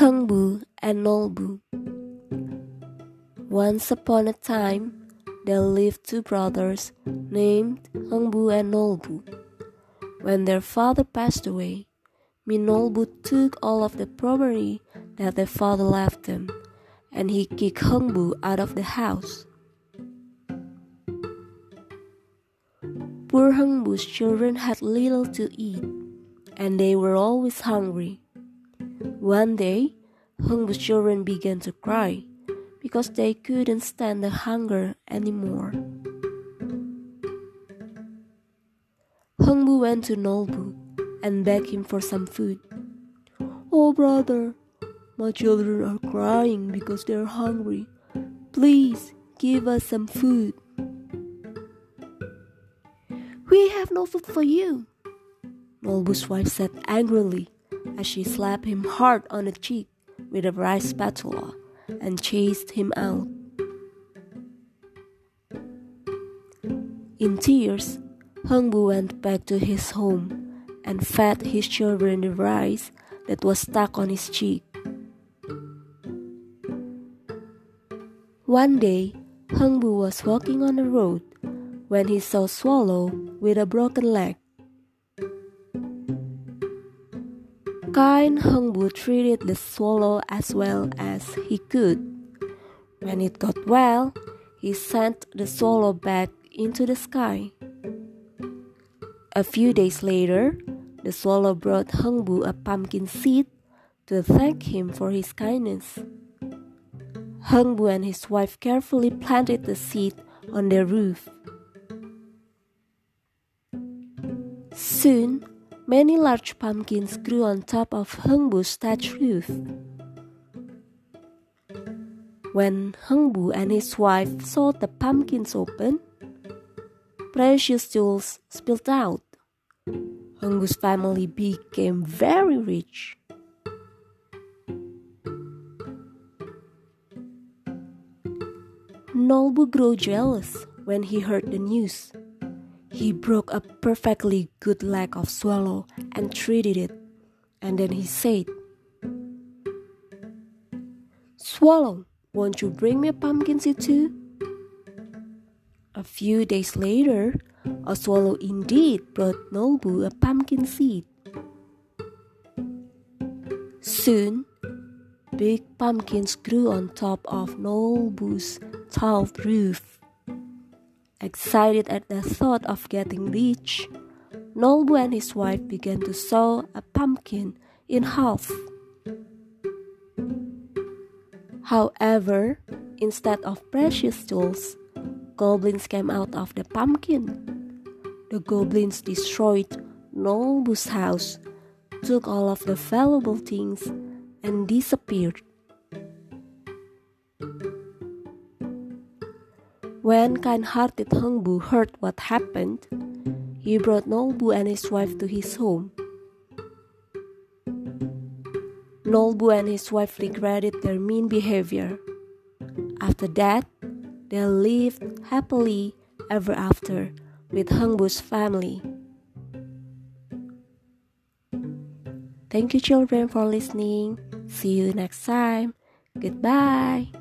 Hengbu and Nolbu. Once upon a time, there lived two brothers named Hengbu and Nolbu. When their father passed away, Minolbu took all of the property that their father left them, and he kicked Hengbu out of the house. Poor Hengbu's children had little to eat, and they were always hungry. One day, Hengbu's children began to cry because they couldn't stand the hunger anymore. Hengbu went to Nolbu and begged him for some food. Oh, brother, my children are crying because they're hungry. Please give us some food. We have no food for you, Nolbu's wife said angrily as she slapped him hard on the cheek with a rice spatula and chased him out. In tears, Hengbu went back to his home and fed his children the rice that was stuck on his cheek. One day, Hengbu was walking on the road when he saw Swallow with a broken leg. Kind Hengbu treated the swallow as well as he could. When it got well, he sent the swallow back into the sky. A few days later, the swallow brought Hengbu a pumpkin seed to thank him for his kindness. Hengbu and his wife carefully planted the seed on their roof. Soon, Many large pumpkins grew on top of Hengbu's thatch roof. When Hengbu and his wife saw the pumpkins open, precious jewels spilled out. Hengbu's family became very rich. Nolbu grew jealous when he heard the news. He broke a perfectly good leg of swallow and treated it, and then he said, Swallow, won't you bring me a pumpkin seed too? A few days later, a swallow indeed brought Nolbu a pumpkin seed. Soon, big pumpkins grew on top of Nolbu's tiled roof. Excited at the thought of getting rich, Nolbu and his wife began to saw a pumpkin in half. However, instead of precious jewels, goblins came out of the pumpkin. The goblins destroyed Nolbu's house, took all of the valuable things, and disappeared. When kind-hearted Hengbu heard what happened, he brought Nolbu and his wife to his home. Nolbu and his wife regretted their mean behavior. After that, they lived happily ever after with Hengbu's family. Thank you, children, for listening. See you next time. Goodbye.